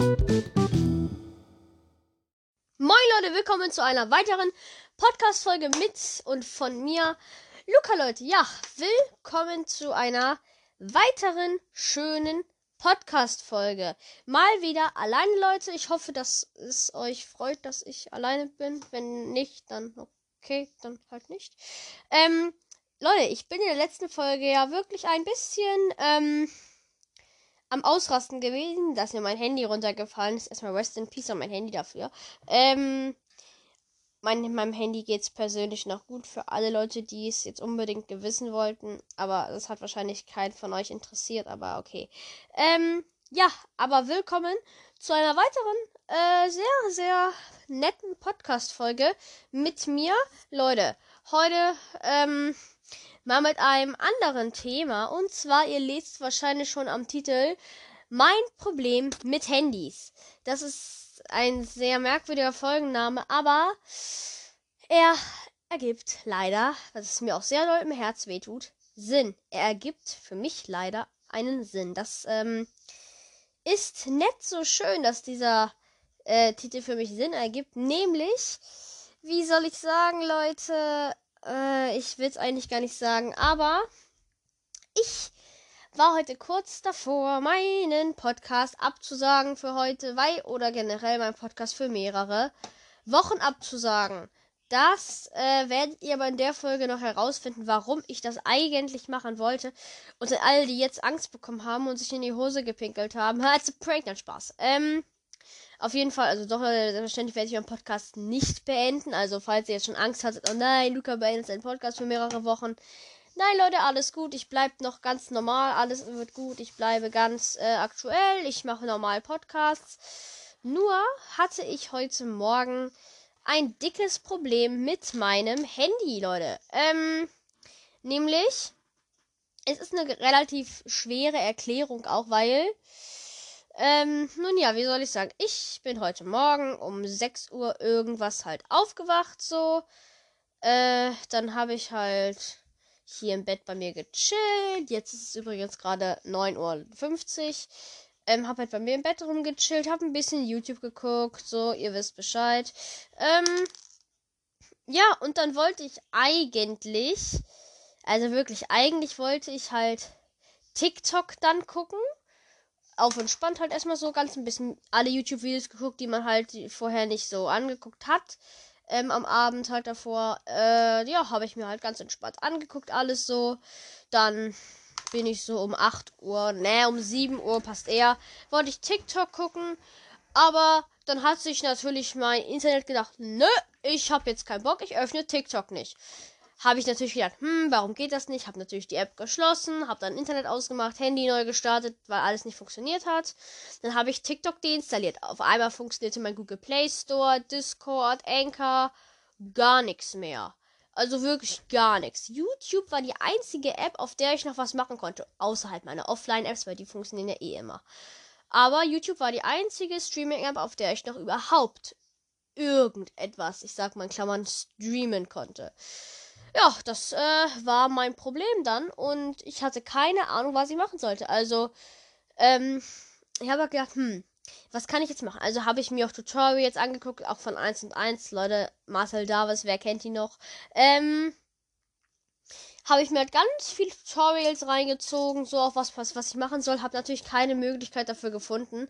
Moin Leute, willkommen zu einer weiteren Podcast-Folge mit und von mir, Luca Leute. Ja, willkommen zu einer weiteren schönen Podcast-Folge. Mal wieder alleine, Leute. Ich hoffe, dass es euch freut, dass ich alleine bin. Wenn nicht, dann okay, dann halt nicht. Ähm, Leute, ich bin in der letzten Folge ja wirklich ein bisschen, ähm, am Ausrasten gewesen, dass mir mein Handy runtergefallen ist. Erstmal Rest in Peace an mein Handy dafür. Ähm, mein, meinem Handy geht es persönlich noch gut für alle Leute, die es jetzt unbedingt gewissen wollten. Aber das hat wahrscheinlich keinen von euch interessiert, aber okay. Ähm, ja, aber willkommen zu einer weiteren, äh, sehr, sehr netten Podcast-Folge mit mir. Leute, heute, ähm, mal mit einem anderen Thema. Und zwar, ihr lest wahrscheinlich schon am Titel, mein Problem mit Handys. Das ist ein sehr merkwürdiger Folgenname, aber er ergibt leider, was es mir auch sehr doll im Herz wehtut, Sinn. Er ergibt für mich leider einen Sinn. Das ähm, ist nicht so schön, dass dieser äh, Titel für mich Sinn ergibt. Nämlich, wie soll ich sagen, Leute, äh, ich will es eigentlich gar nicht sagen, aber ich war heute kurz davor, meinen Podcast abzusagen für heute, weil oder generell mein Podcast für mehrere Wochen abzusagen. Das äh, werdet ihr aber in der Folge noch herausfinden, warum ich das eigentlich machen wollte. Und alle, die jetzt Angst bekommen haben und sich in die Hose gepinkelt haben, als Prank, dann Spaß. Ähm, auf jeden Fall, also doch, äh, selbstverständlich werde ich meinen Podcast nicht beenden. Also, falls ihr jetzt schon Angst hattet, oh nein, Luca beendet seinen Podcast für mehrere Wochen. Nein, Leute, alles gut. Ich bleibe noch ganz normal. Alles wird gut. Ich bleibe ganz äh, aktuell. Ich mache normal Podcasts. Nur hatte ich heute Morgen ein dickes Problem mit meinem Handy, Leute. Ähm, nämlich, es ist eine relativ schwere Erklärung auch, weil ähm, nun ja, wie soll ich sagen? Ich bin heute Morgen um 6 Uhr irgendwas halt aufgewacht, so. Äh, dann habe ich halt hier im Bett bei mir gechillt. Jetzt ist es übrigens gerade 9.50 Uhr. Ähm, hab halt bei mir im Bett rumgechillt, hab ein bisschen YouTube geguckt, so, ihr wisst Bescheid. Ähm, ja, und dann wollte ich eigentlich, also wirklich, eigentlich wollte ich halt TikTok dann gucken auf entspannt halt erstmal so ganz ein bisschen alle YouTube-Videos geguckt, die man halt vorher nicht so angeguckt hat. Ähm, am Abend halt davor, äh, ja, habe ich mir halt ganz entspannt angeguckt, alles so. Dann bin ich so um 8 Uhr, ne, um 7 Uhr passt eher, wollte ich TikTok gucken, aber dann hat sich natürlich mein Internet gedacht, nö, ich habe jetzt keinen Bock, ich öffne TikTok nicht habe ich natürlich gedacht, hm, warum geht das nicht? Habe natürlich die App geschlossen, habe dann Internet ausgemacht, Handy neu gestartet, weil alles nicht funktioniert hat. Dann habe ich TikTok deinstalliert. Auf einmal funktionierte mein Google Play Store, Discord, Anchor, gar nichts mehr. Also wirklich gar nichts. YouTube war die einzige App, auf der ich noch was machen konnte. Außerhalb meiner Offline-Apps, weil die funktionieren ja eh immer. Aber YouTube war die einzige Streaming-App, auf der ich noch überhaupt irgendetwas, ich sag mal in Klammern, streamen konnte ja, das äh, war mein Problem dann und ich hatte keine Ahnung, was ich machen sollte. Also, ähm, ich habe halt gedacht, hm, was kann ich jetzt machen? Also habe ich mir auch Tutorials angeguckt, auch von 1 und 1. Leute, Marcel Davis, wer kennt ihn noch? Ähm, habe ich mir halt ganz viele Tutorials reingezogen, so auf was, was, was ich machen soll. Habe natürlich keine Möglichkeit dafür gefunden.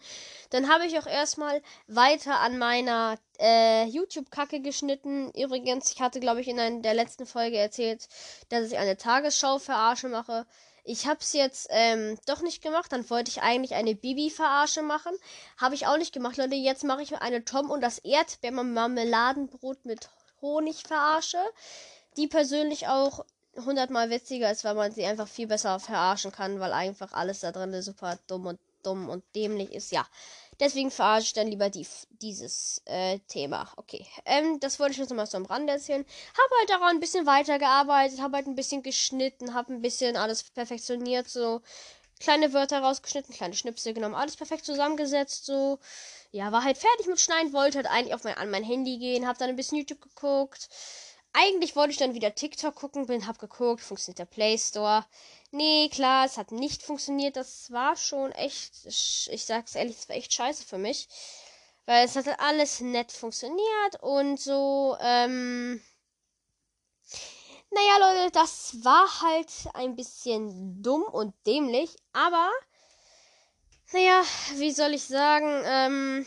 Dann habe ich auch erstmal weiter an meiner äh, YouTube-Kacke geschnitten. Übrigens, ich hatte, glaube ich, in einer der letzten Folge erzählt, dass ich eine Tagesschau-Verarsche mache. Ich habe es jetzt ähm, doch nicht gemacht. Dann wollte ich eigentlich eine Bibi-Verarsche machen. Habe ich auch nicht gemacht, Leute. Jetzt mache ich eine Tom und das Erdbeermarmeladenbrot mit Honig verarsche. Die persönlich auch hundertmal witziger ist, weil man sie einfach viel besser verarschen kann, weil einfach alles da drin super dumm und dumm und dämlich ist. Ja, deswegen verarsche ich dann lieber die, dieses äh, Thema. Okay, ähm, das wollte ich jetzt nochmal so am Rande erzählen. Habe halt daran ein bisschen weitergearbeitet, habe halt ein bisschen geschnitten, habe ein bisschen alles perfektioniert, so kleine Wörter rausgeschnitten, kleine Schnipsel genommen, alles perfekt zusammengesetzt, so. Ja, war halt fertig mit Schneiden, wollte halt eigentlich auf mein, an mein Handy gehen, habe dann ein bisschen YouTube geguckt Eigentlich wollte ich dann wieder TikTok gucken, bin, hab geguckt, funktioniert der Play Store. Nee, klar, es hat nicht funktioniert. Das war schon echt, ich sag's ehrlich, es war echt scheiße für mich. Weil es hat alles nett funktioniert und so, ähm. Naja, Leute, das war halt ein bisschen dumm und dämlich, aber. Naja, wie soll ich sagen, ähm.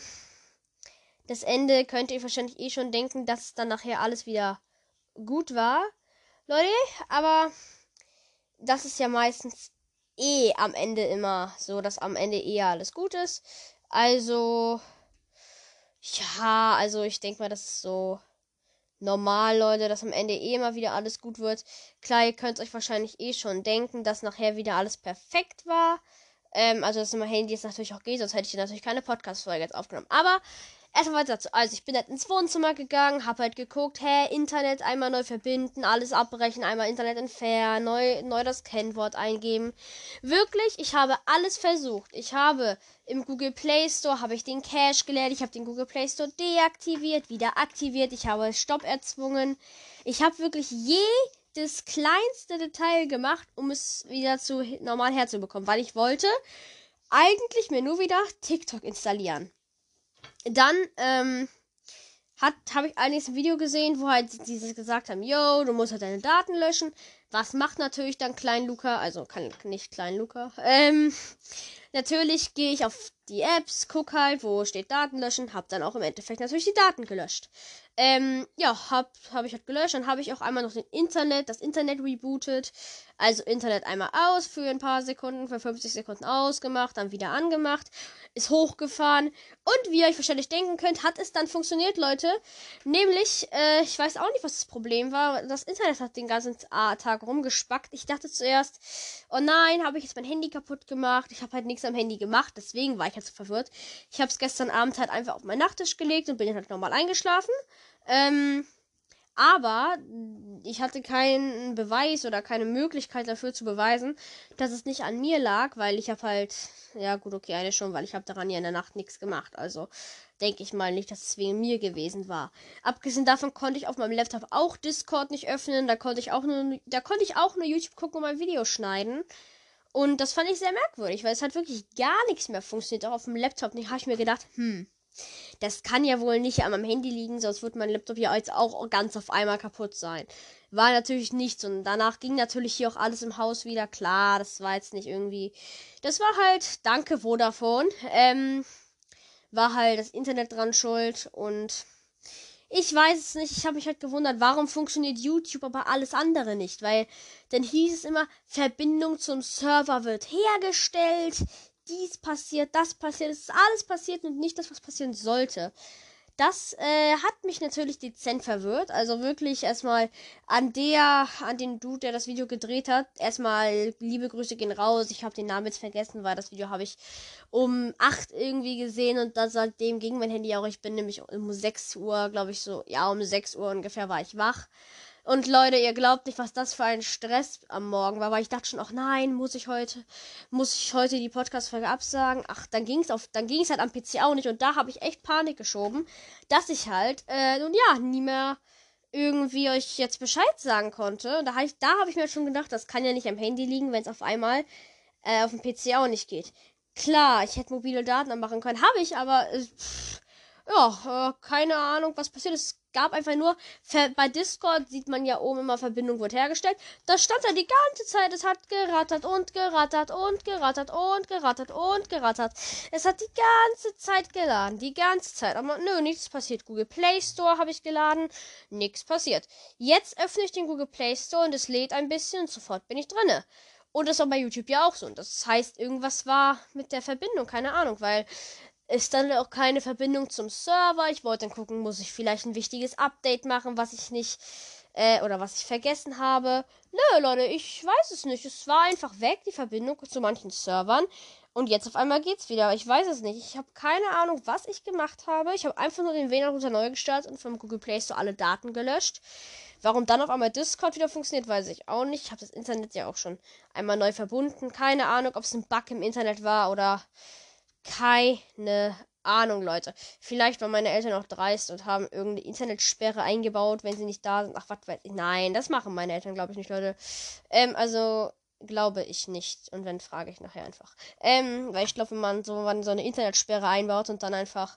Das Ende könnt ihr wahrscheinlich eh schon denken, dass dann nachher alles wieder gut war. Leute, aber das ist ja meistens eh am Ende immer so, dass am Ende eher alles gut ist. Also, ja, also ich denke mal, das ist so normal, Leute, dass am Ende eh immer wieder alles gut wird. Klar, ihr könnt euch wahrscheinlich eh schon denken, dass nachher wieder alles perfekt war. Ähm, also, dass mein Handy jetzt natürlich auch geht, sonst hätte ich natürlich keine Podcast-Folge jetzt aufgenommen. Aber Erstmal weiter dazu. Also ich bin halt ins Wohnzimmer gegangen, hab halt geguckt, hä, Internet einmal neu verbinden, alles abbrechen, einmal Internet entfernen, neu, neu das Kennwort eingeben. Wirklich, ich habe alles versucht. Ich habe im Google Play Store habe ich den Cache geleert, ich habe den Google Play Store deaktiviert, wieder aktiviert, ich habe Stopp erzwungen. Ich habe wirklich jedes kleinste Detail gemacht, um es wieder zu normal herzubekommen, weil ich wollte eigentlich mir nur wieder TikTok installieren. Dann ähm, habe ich einiges ein Video gesehen, wo halt dieses gesagt haben, yo, du musst halt deine Daten löschen. Was macht natürlich dann Klein Luca? Also kann nicht Klein Luca. Ähm, natürlich gehe ich auf die Apps, guck halt, wo steht Daten löschen, hab dann auch im Endeffekt natürlich die Daten gelöscht. Ähm, ja, hab, hab ich halt gelöscht. Dann habe ich auch einmal noch den Internet, das Internet rebootet. Also Internet einmal aus für ein paar Sekunden, für 50 Sekunden ausgemacht, dann wieder angemacht, ist hochgefahren. Und wie ihr euch wahrscheinlich denken könnt, hat es dann funktioniert, Leute. Nämlich, äh, ich weiß auch nicht, was das Problem war. Das Internet hat den ganzen Tag rumgespackt. Ich dachte zuerst, oh nein, habe ich jetzt mein Handy kaputt gemacht. Ich habe halt nichts am Handy gemacht, deswegen war ich halt so verwirrt. Ich habe es gestern Abend halt einfach auf meinen Nachttisch gelegt und bin halt normal eingeschlafen. Ähm, aber ich hatte keinen Beweis oder keine Möglichkeit dafür zu beweisen, dass es nicht an mir lag, weil ich habe halt, ja gut, okay, eine schon, weil ich habe daran ja in der Nacht nichts gemacht. Also denke ich mal nicht, dass es wegen mir gewesen war. Abgesehen davon konnte ich auf meinem Laptop auch Discord nicht öffnen. Da konnte ich auch nur, da konnte ich auch nur YouTube gucken und mein Video schneiden. Und das fand ich sehr merkwürdig, weil es hat wirklich gar nichts mehr funktioniert. Auch auf dem Laptop nicht. Habe ich mir gedacht, hm, das kann ja wohl nicht meinem Handy liegen, sonst wird mein Laptop ja jetzt auch ganz auf einmal kaputt sein. War natürlich nichts und danach ging natürlich hier auch alles im Haus wieder klar. Das war jetzt nicht irgendwie. Das war halt, danke Vodafone. Ähm, war halt das Internet dran schuld und ich weiß es nicht. Ich habe mich halt gewundert, warum funktioniert YouTube, aber alles andere nicht. Weil dann hieß es immer, Verbindung zum Server wird hergestellt dies passiert, das passiert, es ist alles passiert und nicht das, was passieren sollte. Das äh, hat mich natürlich dezent verwirrt. Also wirklich erstmal an der, an den Dude, der das Video gedreht hat. Erstmal liebe Grüße gehen raus. Ich habe den Namen jetzt vergessen, weil das Video habe ich um 8 irgendwie gesehen und dann seitdem ging mein Handy auch. Ich bin nämlich um 6 Uhr, glaube ich so, ja, um 6 Uhr ungefähr war ich wach. Und Leute, ihr glaubt nicht, was das für ein Stress am Morgen war, weil ich dachte schon, ach nein, muss ich heute, muss ich heute die Podcast-Folge absagen? Ach, dann ging's auf, dann ging's halt am PC auch nicht und da habe ich echt Panik geschoben, dass ich halt, äh, nun ja, nie mehr irgendwie euch jetzt Bescheid sagen konnte. Und da habe ich, da habe ich mir schon gedacht, das kann ja nicht am Handy liegen, wenn es auf einmal äh, auf dem PC auch nicht geht. Klar, ich hätte mobile Daten anmachen können, habe ich, aber äh, pff, ja, äh, keine Ahnung, was passiert ist gab einfach nur, bei Discord sieht man ja oben immer Verbindung wird hergestellt. Da stand da die ganze Zeit, es hat gerattert und gerattert und gerattert und gerattert und gerattert. Es hat die ganze Zeit geladen, die ganze Zeit. Aber nö, nichts passiert. Google Play Store habe ich geladen, nichts passiert. Jetzt öffne ich den Google Play Store und es lädt ein bisschen und sofort bin ich drinne. Und das ist auch bei YouTube ja auch so. Und das heißt, irgendwas war mit der Verbindung, keine Ahnung, weil ist dann auch keine Verbindung zum Server. Ich wollte dann gucken, muss ich vielleicht ein wichtiges Update machen, was ich nicht äh, oder was ich vergessen habe. Nö, Leute, ich weiß es nicht. Es war einfach weg, die Verbindung zu manchen Servern. Und jetzt auf einmal geht's wieder. Ich weiß es nicht. Ich habe keine Ahnung, was ich gemacht habe. Ich habe einfach nur den WLAN-Router neu gestartet und vom Google Play Store alle Daten gelöscht. Warum dann auf einmal Discord wieder funktioniert, weiß ich auch nicht. Ich habe das Internet ja auch schon einmal neu verbunden. Keine Ahnung, ob es ein Bug im Internet war oder keine Ahnung, Leute. Vielleicht waren meine Eltern auch dreist und haben irgendeine Internetsperre eingebaut, wenn sie nicht da sind. Ach, was weiß ich. Nein, das machen meine Eltern, glaube ich nicht, Leute. Ähm, also, glaube ich nicht. Und wenn, frage ich nachher einfach. Ähm, weil ich glaube, wenn man so, wenn so eine Internetsperre einbaut und dann einfach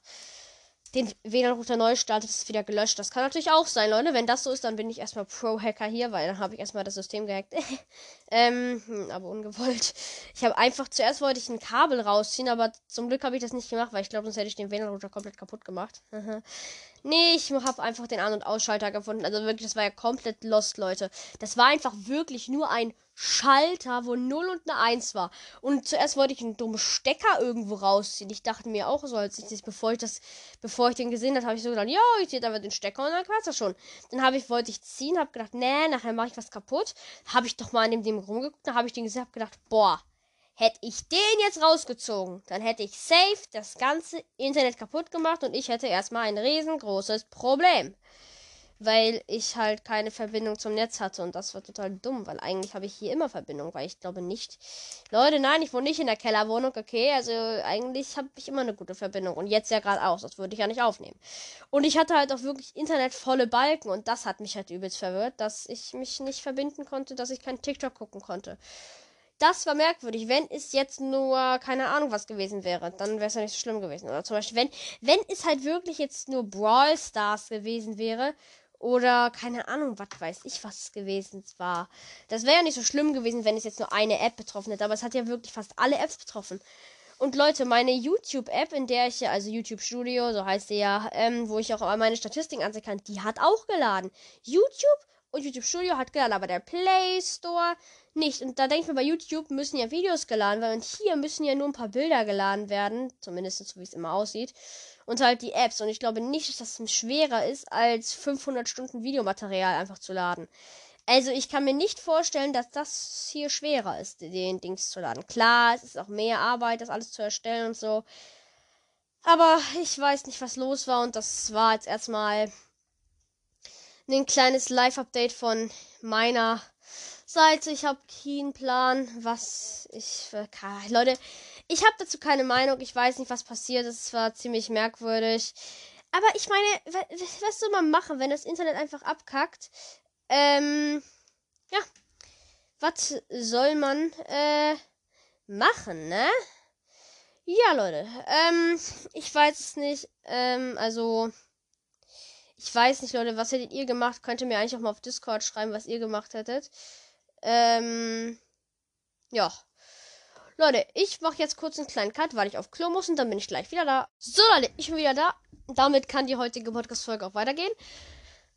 den WLAN-Router neu startet, ist wieder gelöscht. Das kann natürlich auch sein, Leute. Wenn das so ist, dann bin ich erstmal Pro-Hacker hier, weil dann habe ich erstmal das System gehackt. ähm, hm, aber ungewollt. Ich habe einfach, zuerst wollte ich ein Kabel rausziehen, aber zum Glück habe ich das nicht gemacht, weil ich glaube, sonst hätte ich den WLAN-Router komplett kaputt gemacht. nee, ich habe einfach den An- und Ausschalter gefunden. Also wirklich, das war ja komplett lost, Leute. Das war einfach wirklich nur ein Schalter, wo 0 und eine 1 war. Und zuerst wollte ich einen dummen Stecker irgendwo rausziehen. Ich dachte mir auch so, als ich das, bevor ich das, bevor ich den gesehen habe, habe ich so gedacht, ja, ich ziehe einfach den Stecker und dann quatsch das schon. Dann habe ich, wollte ich ziehen, habe gedacht, nee, nachher mache ich was kaputt. Habe ich doch mal an dem Ding rumgeguckt, dann habe ich den gesehen, habe gedacht, boah, hätte ich den jetzt rausgezogen, dann hätte ich safe das ganze Internet kaputt gemacht und ich hätte erstmal ein riesengroßes Problem weil ich halt keine Verbindung zum Netz hatte und das war total dumm, weil eigentlich habe ich hier immer Verbindung, weil ich glaube nicht. Leute, nein, ich wohne nicht in der Kellerwohnung, okay, also eigentlich habe ich immer eine gute Verbindung und jetzt ja gerade aus, das würde ich ja nicht aufnehmen. Und ich hatte halt auch wirklich internetvolle Balken und das hat mich halt übelst verwirrt, dass ich mich nicht verbinden konnte, dass ich kein TikTok gucken konnte. Das war merkwürdig. Wenn es jetzt nur, keine Ahnung, was gewesen wäre, dann wäre es ja nicht so schlimm gewesen. Oder zum Beispiel, wenn, wenn es halt wirklich jetzt nur Brawl Stars gewesen wäre oder keine Ahnung, was weiß ich, was es gewesen war. Das wäre ja nicht so schlimm gewesen, wenn es jetzt nur eine App betroffen hätte. Aber es hat ja wirklich fast alle Apps betroffen. Und Leute, meine YouTube-App, in der ich ja, also YouTube Studio, so heißt sie ja, ähm, wo ich auch meine Statistiken ansehen kann, die hat auch geladen. YouTube und YouTube Studio hat geladen, aber der Play Store nicht. Und da denke ich mir, bei YouTube müssen ja Videos geladen werden. Und hier müssen ja nur ein paar Bilder geladen werden. Zumindest so, wie es immer aussieht und halt die Apps. Und ich glaube nicht, dass das schwerer ist, als 500 Stunden Videomaterial einfach zu laden. Also ich kann mir nicht vorstellen, dass das hier schwerer ist, den Dings zu laden. Klar, es ist auch mehr Arbeit, das alles zu erstellen und so. Aber ich weiß nicht, was los war und das war jetzt erstmal ein kleines Live-Update von meiner Seite. Ich habe keinen Plan, was ich für... Leute, ich habe dazu keine Meinung. Ich weiß nicht, was passiert ist. Es war ziemlich merkwürdig. Aber ich meine, was soll man machen, wenn das Internet einfach abkackt? Ähm, ja. Was soll man, äh, machen, ne? Ja, Leute. Ähm, ich weiß es nicht. Ähm, also, ich weiß nicht, Leute, was hättet ihr gemacht? Könnt ihr mir eigentlich auch mal auf Discord schreiben, was ihr gemacht hättet. Ähm, ja. Leute, ich mache jetzt kurz einen kleinen Cut, weil ich auf Klo muss und dann bin ich gleich wieder da. So, Leute, ich bin wieder da. Damit kann die heutige Podcast-Folge auch weitergehen.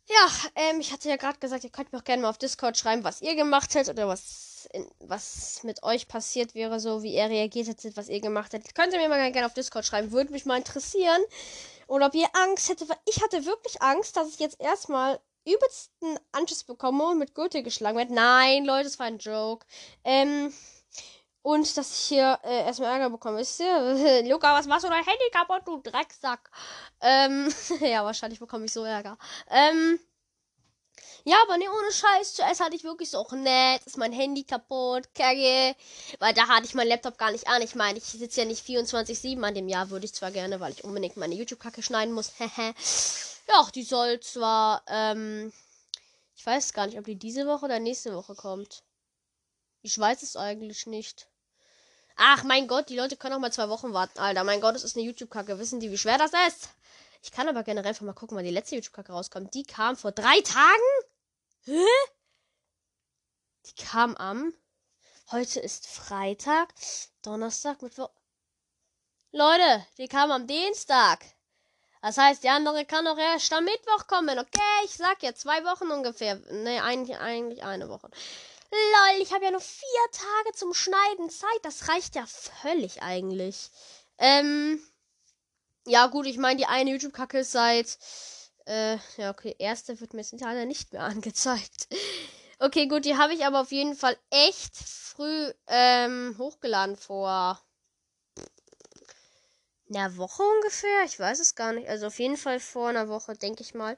Ja, ähm, ich hatte ja gerade gesagt, ihr könnt mir auch gerne mal auf Discord schreiben, was ihr gemacht hättet oder was, in, was mit euch passiert wäre, so wie ihr reagiert hättet, was ihr gemacht hättet. Könnt ihr mir mal gerne auf Discord schreiben, würde mich mal interessieren. Oder ob ihr Angst hättet, weil ich hatte wirklich Angst, dass ich jetzt erstmal übelsten Anschiss bekomme und mit Gürtel geschlagen werde. Nein, Leute, das war ein Joke. Ähm, und dass ich hier äh, erstmal Ärger bekomme. Wisst ihr? Luca, was machst du dein Handy kaputt, du Drecksack? Ähm, ja, wahrscheinlich bekomme ich so Ärger. Ähm, ja, aber ne, ohne Scheiß. Zuerst hatte ich wirklich so, oh, nett, ist mein Handy kaputt, kacke. Weil da hatte ich meinen Laptop gar nicht an. Ich meine, ich sitze ja nicht 24-7 an dem Jahr, würde ich zwar gerne, weil ich unbedingt meine YouTube-Kacke schneiden muss. ja, die soll zwar, ähm, ich weiß gar nicht, ob die diese Woche oder nächste Woche kommt. Ich weiß es eigentlich nicht. Ach mein Gott, die Leute können auch mal zwei Wochen warten, Alter. Mein Gott, das ist eine YouTube-Kacke. Wissen die, wie schwer das ist? Ich kann aber generell einfach mal gucken, wann die letzte YouTube-Kacke rauskommt. Die kam vor drei Tagen? Hä? Die kam am. Heute ist Freitag, Donnerstag, Mittwoch. Leute, die kam am Dienstag. Das heißt, die andere kann doch erst am Mittwoch kommen. Okay, ich sag ja zwei Wochen ungefähr. Ne, eigentlich, eigentlich eine Woche. Lol, ich habe ja nur vier Tage zum Schneiden Zeit. Das reicht ja völlig eigentlich. Ähm. Ja, gut, ich meine, die eine YouTube-Kacke ist seit. Äh, ja, okay, erste wird mir jetzt leider nicht mehr angezeigt. Okay, gut, die habe ich aber auf jeden Fall echt früh ähm, hochgeladen vor einer Woche ungefähr. Ich weiß es gar nicht. Also auf jeden Fall vor einer Woche, denke ich mal.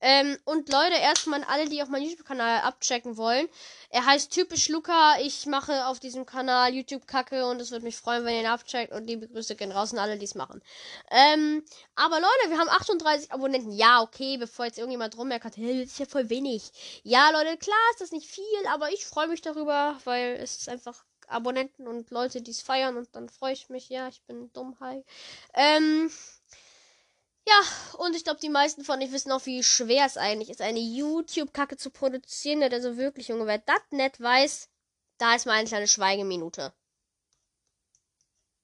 Ähm, und Leute, erstmal alle, die auch meinen YouTube-Kanal abchecken wollen. Er heißt typisch Luca. Ich mache auf diesem Kanal YouTube-Kacke und es würde mich freuen, wenn ihr ihn abcheckt. Und liebe Grüße gehen raus an alle, die es machen. Ähm, aber Leute, wir haben 38 Abonnenten. Ja, okay, bevor jetzt irgendjemand rummerkt, hey, das ist ja voll wenig. Ja, Leute, klar ist das nicht viel, aber ich freue mich darüber, weil es ist einfach Abonnenten und Leute, die es feiern und dann freue ich mich. Ja, ich bin dumm, hi. Ähm, ja, und ich glaube, die meisten von euch wissen auch, wie schwer es eigentlich ist, eine YouTube-Kacke zu produzieren. Also wirklich, Junge, wer das nicht weiß, da ist mal eine kleine Schweigeminute.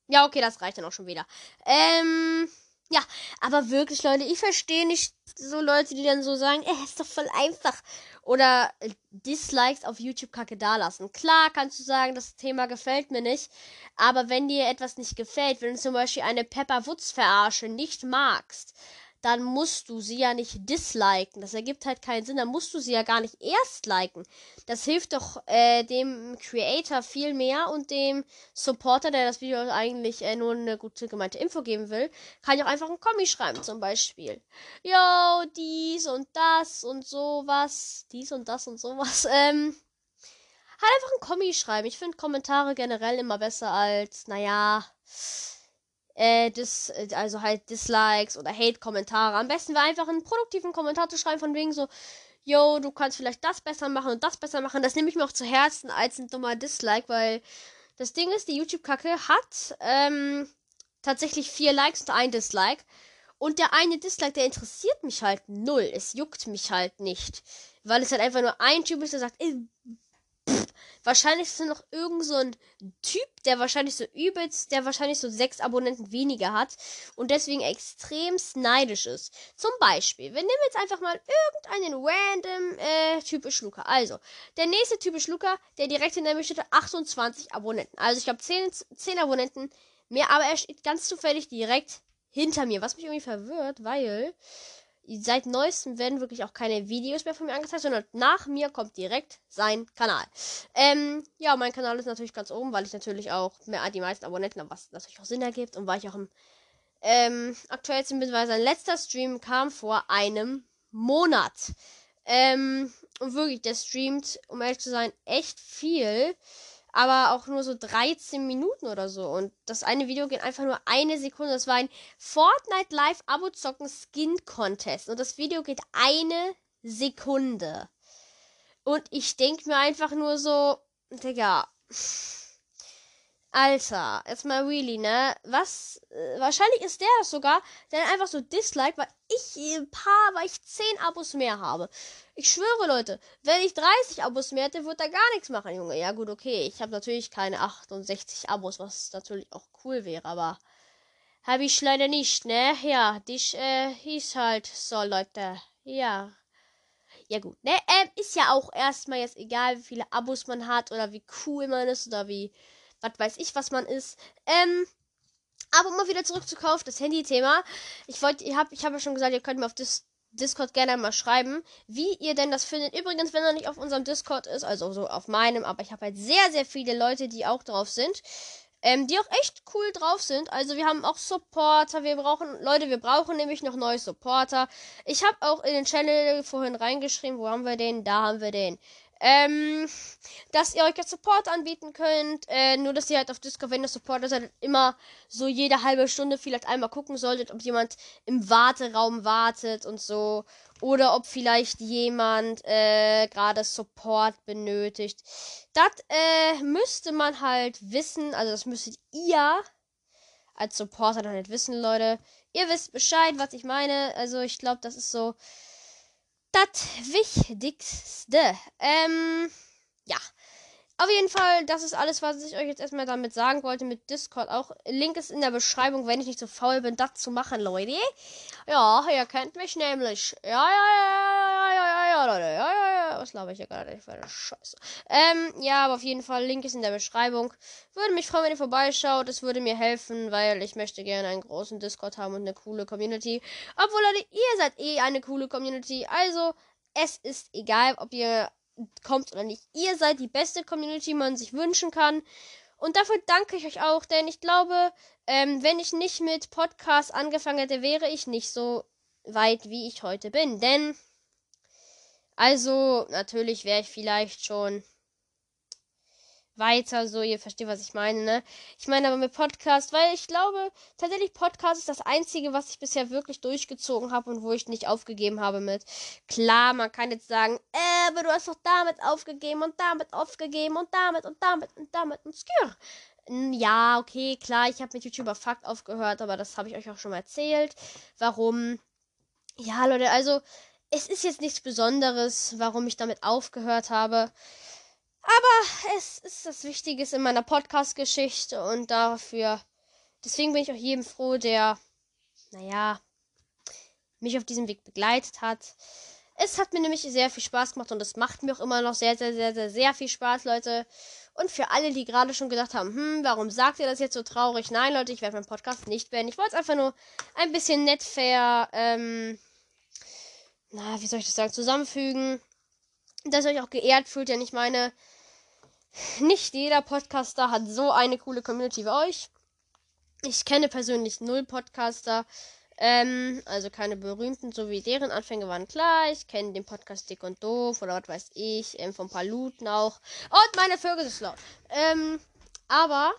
Ja, okay, das reicht dann auch schon wieder. Ähm, ja, aber wirklich, Leute, ich verstehe nicht so Leute, die dann so sagen, eh, ist doch voll einfach. Oder äh, Dislikes auf YouTube-Kacke dalassen. Klar kannst du sagen, das Thema gefällt mir nicht. Aber wenn dir etwas nicht gefällt, wenn du zum Beispiel eine Pepper Woods verarsche nicht magst, dann musst du sie ja nicht disliken. Das ergibt halt keinen Sinn. Dann musst du sie ja gar nicht erst liken. Das hilft doch äh, dem Creator viel mehr und dem Supporter, der das Video eigentlich äh, nur eine gute gemeinte Info geben will, kann ich auch einfach einen Kommi schreiben zum Beispiel. Yo, dies und das und sowas. Dies und das und sowas. Ähm, halt einfach einen Kommi schreiben. Ich finde Kommentare generell immer besser als, naja äh, dis, äh, also halt Dislikes oder Hate-Kommentare. Am besten wäre einfach einen produktiven Kommentar zu schreiben, von wegen so, yo, du kannst vielleicht das besser machen und das besser machen. Das nehme ich mir auch zu Herzen als ein dummer Dislike, weil das Ding ist, die YouTube-Kacke hat ähm, tatsächlich vier Likes und ein Dislike. Und der eine Dislike, der interessiert mich halt null. Es juckt mich halt nicht. Weil es halt einfach nur ein Typ ist, der sagt, Wahrscheinlich ist es noch irgend so ein Typ, der wahrscheinlich so übelst, der wahrscheinlich so sechs Abonnenten weniger hat und deswegen extrem neidisch ist. Zum Beispiel, wir nehmen jetzt einfach mal irgendeinen random äh, typisch Luca. Also, der nächste typisch Luca, der direkt in der Mitte steht, 28 Abonnenten. Also ich habe 10, 10 Abonnenten mehr, aber er steht ganz zufällig direkt hinter mir, was mich irgendwie verwirrt, weil seit neuestem werden wirklich auch keine Videos mehr von mir angezeigt, sondern nach mir kommt direkt sein Kanal. Ähm, ja, mein Kanal ist natürlich ganz oben, weil ich natürlich auch mehr die meisten Abonnenten habe, was natürlich auch Sinn ergibt und weil ich auch im ähm, aktuellsten weil sein letzter Stream kam vor einem Monat. Ähm, und wirklich, der streamt, um ehrlich zu sein, echt viel aber auch nur so 13 Minuten oder so. Und das eine Video geht einfach nur eine Sekunde. Das war ein Fortnite Live Abo Zocken Skin Contest. Und das Video geht eine Sekunde. Und ich denke mir einfach nur so, Digga. Alter, jetzt mal really, ne? Was? Äh, wahrscheinlich ist der sogar, der einfach so dislike, weil ich ein paar, weil ich 10 Abos mehr habe. Ich schwöre, Leute, wenn ich 30 Abos mehr hätte, würde er gar nichts machen, Junge. Ja, gut, okay. Ich habe natürlich keine 68 Abos, was natürlich auch cool wäre, aber habe ich leider nicht, ne? Ja, dich äh, hieß halt so, Leute. Ja. Ja, gut, ne? Ähm, ist ja auch erstmal jetzt egal, wie viele Abos man hat oder wie cool man ist oder wie was weiß ich, was man ist. Ähm, aber um mal wieder zurückzukommen das Handy-Thema. Ich wollte, ihr habt, ich habe ja schon gesagt, ihr könnt mir auf Dis Discord gerne mal schreiben, wie ihr denn das findet. Übrigens, wenn er nicht auf unserem Discord ist, also so auf meinem, aber ich habe halt sehr, sehr viele Leute, die auch drauf sind. Ähm, die auch echt cool drauf sind. Also wir haben auch Supporter. Wir brauchen, Leute, wir brauchen nämlich noch neue Supporter. Ich habe auch in den Channel vorhin reingeschrieben, wo haben wir den? Da haben wir den. Ähm, dass ihr euch jetzt Support anbieten könnt. Äh, nur, dass ihr halt auf Discord, wenn ihr Support seid, immer so jede halbe Stunde vielleicht einmal gucken solltet, ob jemand im Warteraum wartet und so. Oder ob vielleicht jemand äh, gerade Support benötigt. Das äh, müsste man halt wissen. Also, das müsstet ihr als Supporter dann halt wissen, Leute. Ihr wisst Bescheid, was ich meine. Also, ich glaube, das ist so das Wichtigste. Ähm, ja. Auf jeden Fall, das ist alles, was ich euch jetzt erstmal damit sagen wollte mit Discord. Auch Link ist in der Beschreibung, wenn ich nicht so faul bin, das zu machen, Leute. Ja, ihr kennt mich nämlich. Ja, ja, ja, ja, ja, ja, ja, Leute. Ja, ja, ja. Was laber ich hier gerade? Ich werde scheiße. Ähm, ja, aber auf jeden Fall, Link ist in der Beschreibung. Würde mich freuen, wenn ihr vorbeischaut. Es würde mir helfen, weil ich möchte gerne einen großen Discord haben und eine coole Community. Obwohl, Leute, ihr seid eh eine coole Community. Also, es ist egal, ob ihr kommt oder nicht. Ihr seid die beste Community, die man sich wünschen kann. Und dafür danke ich euch auch, denn ich glaube, ähm, wenn ich nicht mit Podcast angefangen hätte, wäre ich nicht so weit, wie ich heute bin. Denn, also, natürlich wäre ich vielleicht schon weiter, so, ihr versteht, was ich meine, ne? Ich meine aber mit Podcast, weil ich glaube, tatsächlich Podcast ist das einzige, was ich bisher wirklich durchgezogen habe und wo ich nicht aufgegeben habe mit. Klar, man kann jetzt sagen, äh, aber du hast doch damit aufgegeben und damit aufgegeben und damit und damit und damit und skür. Ja, okay, klar, ich habe mit YouTuber Fakt aufgehört, aber das habe ich euch auch schon mal erzählt. Warum? Ja, Leute, also es ist jetzt nichts Besonderes, warum ich damit aufgehört habe. Aber es ist das Wichtige in meiner Podcast-Geschichte und dafür, deswegen bin ich auch jedem froh, der, naja, mich auf diesem Weg begleitet hat. Es hat mir nämlich sehr viel Spaß gemacht und es macht mir auch immer noch sehr, sehr, sehr, sehr, sehr viel Spaß, Leute. Und für alle, die gerade schon gedacht haben, hm, warum sagt ihr das jetzt so traurig? Nein, Leute, ich werde meinen Podcast nicht beenden. Ich wollte es einfach nur ein bisschen nett, fair, ähm, na, wie soll ich das sagen, zusammenfügen. Dass ihr euch auch geehrt fühlt, denn ich meine, nicht jeder Podcaster hat so eine coole Community wie euch. Ich kenne persönlich null Podcaster. Ähm, also keine berühmten, so wie deren Anfänge waren klar. Ich kenne den Podcast Dick und Doof oder was weiß ich, ähm, von Paluten auch. Und meine Vögel ist laut. Ähm, aber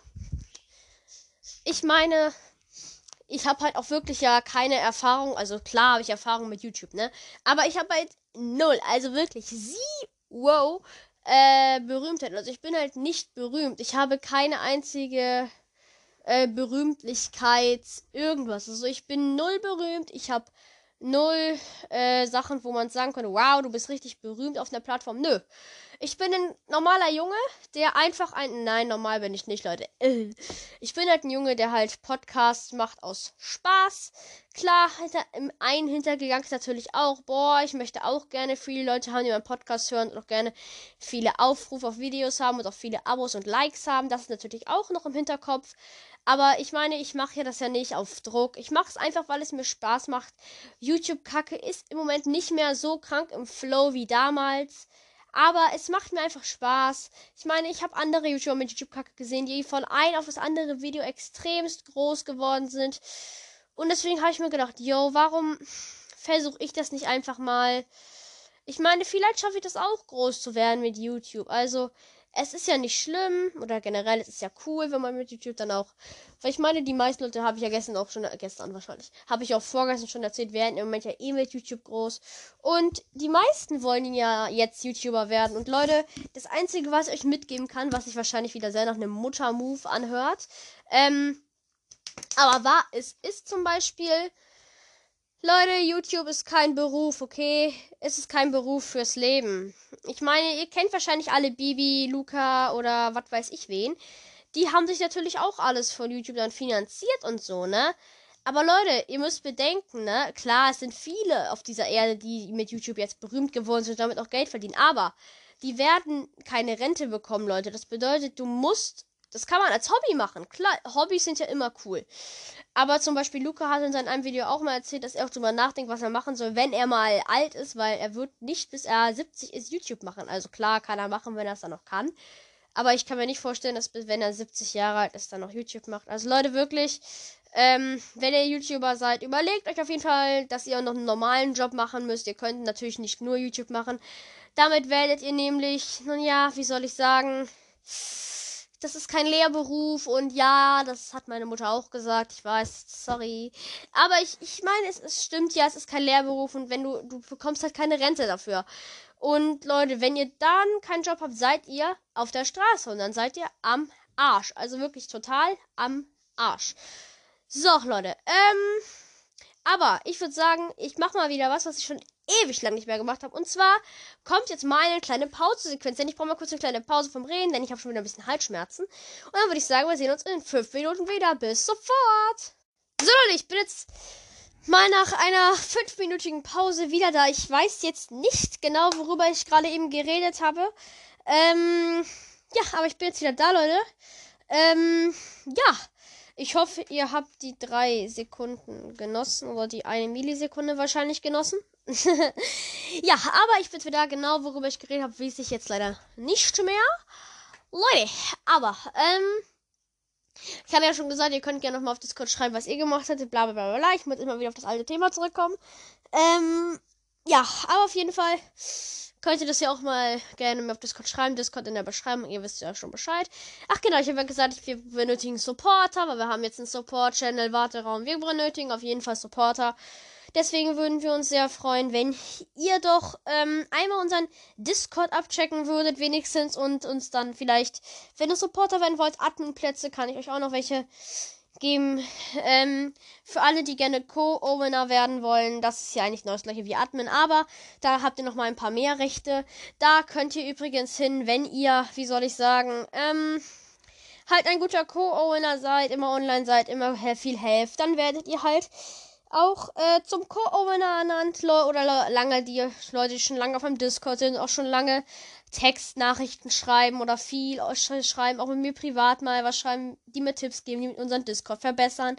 ich meine, ich habe halt auch wirklich ja keine Erfahrung. Also klar habe ich Erfahrung mit YouTube, ne? Aber ich habe halt null. Also wirklich sie, wow, äh, Berühmtheit. Also ich bin halt nicht berühmt. Ich habe keine einzige äh, Berühmtlichkeit, irgendwas. Also ich bin null berühmt. Ich habe null äh, Sachen, wo man sagen könnte, wow, du bist richtig berühmt auf einer Plattform. Nö. Ich bin ein normaler Junge, der einfach ein. Nein, normal bin ich nicht, Leute. Ich bin halt ein Junge, der halt Podcasts macht aus Spaß. Klar, hinter, im einen Hintergegangen ist natürlich auch, boah, ich möchte auch gerne viele Leute haben, die meinen Podcast hören und auch gerne viele Aufrufe auf Videos haben und auch viele Abos und Likes haben. Das ist natürlich auch noch im Hinterkopf. Aber ich meine, ich mache ja das ja nicht auf Druck. Ich mache es einfach, weil es mir Spaß macht. YouTube-Kacke ist im Moment nicht mehr so krank im Flow wie damals. Aber es macht mir einfach Spaß. Ich meine, ich habe andere YouTuber mit YouTube-Kacke gesehen, die von ein auf das andere Video extremst groß geworden sind. Und deswegen habe ich mir gedacht, yo, warum versuche ich das nicht einfach mal? Ich meine, vielleicht schaffe ich das auch groß zu werden mit YouTube. Also, es ist ja nicht schlimm oder generell es ist ja cool, wenn man mit YouTube dann auch, weil ich meine, die meisten Leute habe ich ja gestern auch schon, gestern wahrscheinlich, habe ich auch vorgestern schon erzählt, werden im Moment ja eh mit YouTube groß. Und die meisten wollen ja jetzt YouTuber werden. Und Leute, das Einzige, was ich euch mitgeben kann, was sich wahrscheinlich wieder sehr nach einem Mutter-Move anhört, ähm, aber war, es ist zum Beispiel, Leute, YouTube ist kein Beruf, okay? Es ist kein Beruf fürs Leben. Ich meine, ihr kennt wahrscheinlich alle Bibi, Luca oder was weiß ich wen. Die haben sich natürlich auch alles von YouTube dann finanziert und so, ne? Aber Leute, ihr müsst bedenken, ne? Klar, es sind viele auf dieser Erde, die mit YouTube jetzt berühmt geworden sind und damit auch Geld verdienen. Aber die werden keine Rente bekommen, Leute. Das bedeutet, du musst das kann man als Hobby machen. Klar, Hobbys sind ja immer cool. Aber zum Beispiel Luca hat in seinem Video auch mal erzählt, dass er auch drüber nachdenkt, was er machen soll, wenn er mal alt ist, weil er wird nicht bis er 70 ist YouTube machen. Also klar kann er machen, wenn er es dann noch kann. Aber ich kann mir nicht vorstellen, dass wenn er 70 Jahre alt ist, dann noch YouTube macht. Also Leute, wirklich, ähm, wenn ihr YouTuber seid, überlegt euch auf jeden Fall, dass ihr noch einen normalen Job machen müsst. Ihr könnt natürlich nicht nur YouTube machen. Damit werdet ihr nämlich, nun ja, wie soll ich sagen, das ist kein Lehrberuf und ja, das hat meine Mutter auch gesagt. Ich weiß, sorry. Aber ich, ich meine, es, es stimmt ja, es ist kein Lehrberuf und wenn du, du bekommst halt keine Rente dafür. Und Leute, wenn ihr dann keinen Job habt, seid ihr auf der Straße und dann seid ihr am Arsch. Also wirklich total am Arsch. So, Leute, ähm, aber ich würde sagen, ich mache mal wieder was, was ich schon ewig lang nicht mehr gemacht habe. Und zwar kommt jetzt mal eine kleine Pause-Sequenz. Denn ich brauche mal kurz eine kleine Pause vom Reden, denn ich habe schon wieder ein bisschen Halsschmerzen. Und dann würde ich sagen, wir sehen uns in fünf Minuten wieder. Bis sofort. So Leute, ich bin jetzt mal nach einer fünfminütigen Pause wieder da. Ich weiß jetzt nicht genau, worüber ich gerade eben geredet habe. Ähm, ja, aber ich bin jetzt wieder da, Leute. Ähm, ja. Ich hoffe, ihr habt die drei Sekunden genossen oder die eine Millisekunde wahrscheinlich genossen. ja, aber ich bin wieder genau, worüber ich geredet habe, weiß ich jetzt leider nicht mehr. Leute, aber, ähm, Ich hatte ja schon gesagt, ihr könnt gerne nochmal auf Discord schreiben, was ihr gemacht hättet, bla bla bla. Ich muss immer wieder auf das alte Thema zurückkommen. Ähm, ja, aber auf jeden Fall könnt ihr das ja auch mal gerne mir auf Discord schreiben. Discord in der Beschreibung, ihr wisst ja schon Bescheid. Ach genau, ich habe ja gesagt, wir benötigen Supporter, weil wir haben jetzt einen Support-Channel, Warteraum. Wir benötigen auf jeden Fall Supporter. Deswegen würden wir uns sehr freuen, wenn ihr doch ähm, einmal unseren Discord abchecken würdet, wenigstens, und uns dann vielleicht, wenn ihr Supporter werden wollt, Adminplätze, kann ich euch auch noch welche geben. Ähm, für alle, die gerne Co-Owner werden wollen, das ist ja eigentlich noch das gleiche wie Admin, aber da habt ihr noch mal ein paar mehr Rechte. Da könnt ihr übrigens hin, wenn ihr, wie soll ich sagen, ähm, halt ein guter Co-Owner seid, immer online seid, immer viel helft, dann werdet ihr halt auch äh, zum Co-Owner ernannt oder lange die Leute, die schon lange auf dem Discord sind, auch schon lange Textnachrichten schreiben oder viel schreiben, auch mit mir privat mal was schreiben, die mir Tipps geben, die mit unseren Discord verbessern.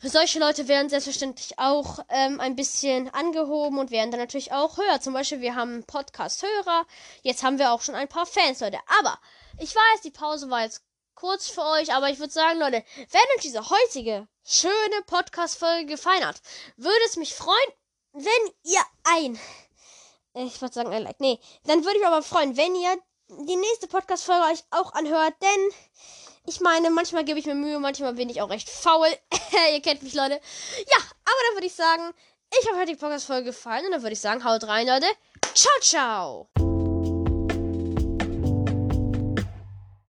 Solche Leute werden selbstverständlich auch ähm, ein bisschen angehoben und werden dann natürlich auch höher. Zum Beispiel, wir haben Podcast-Hörer. Jetzt haben wir auch schon ein paar Fans, Leute. Aber ich weiß, die Pause war jetzt kurz für euch, aber ich würde sagen, Leute, wenn euch diese heutige schöne Podcast-Folge gefallen hat, würde es mich freuen, wenn ihr ein, ich würde sagen ein Like, nee, dann würde ich mich aber freuen, wenn ihr die nächste Podcast-Folge euch auch anhört, denn ich meine, manchmal gebe ich mir Mühe, manchmal bin ich auch recht faul. ihr kennt mich, Leute. Ja, aber dann würde ich sagen, ich hoffe, euch hat die Podcast-Folge gefallen und dann würde ich sagen, haut rein, Leute. Ciao, ciao.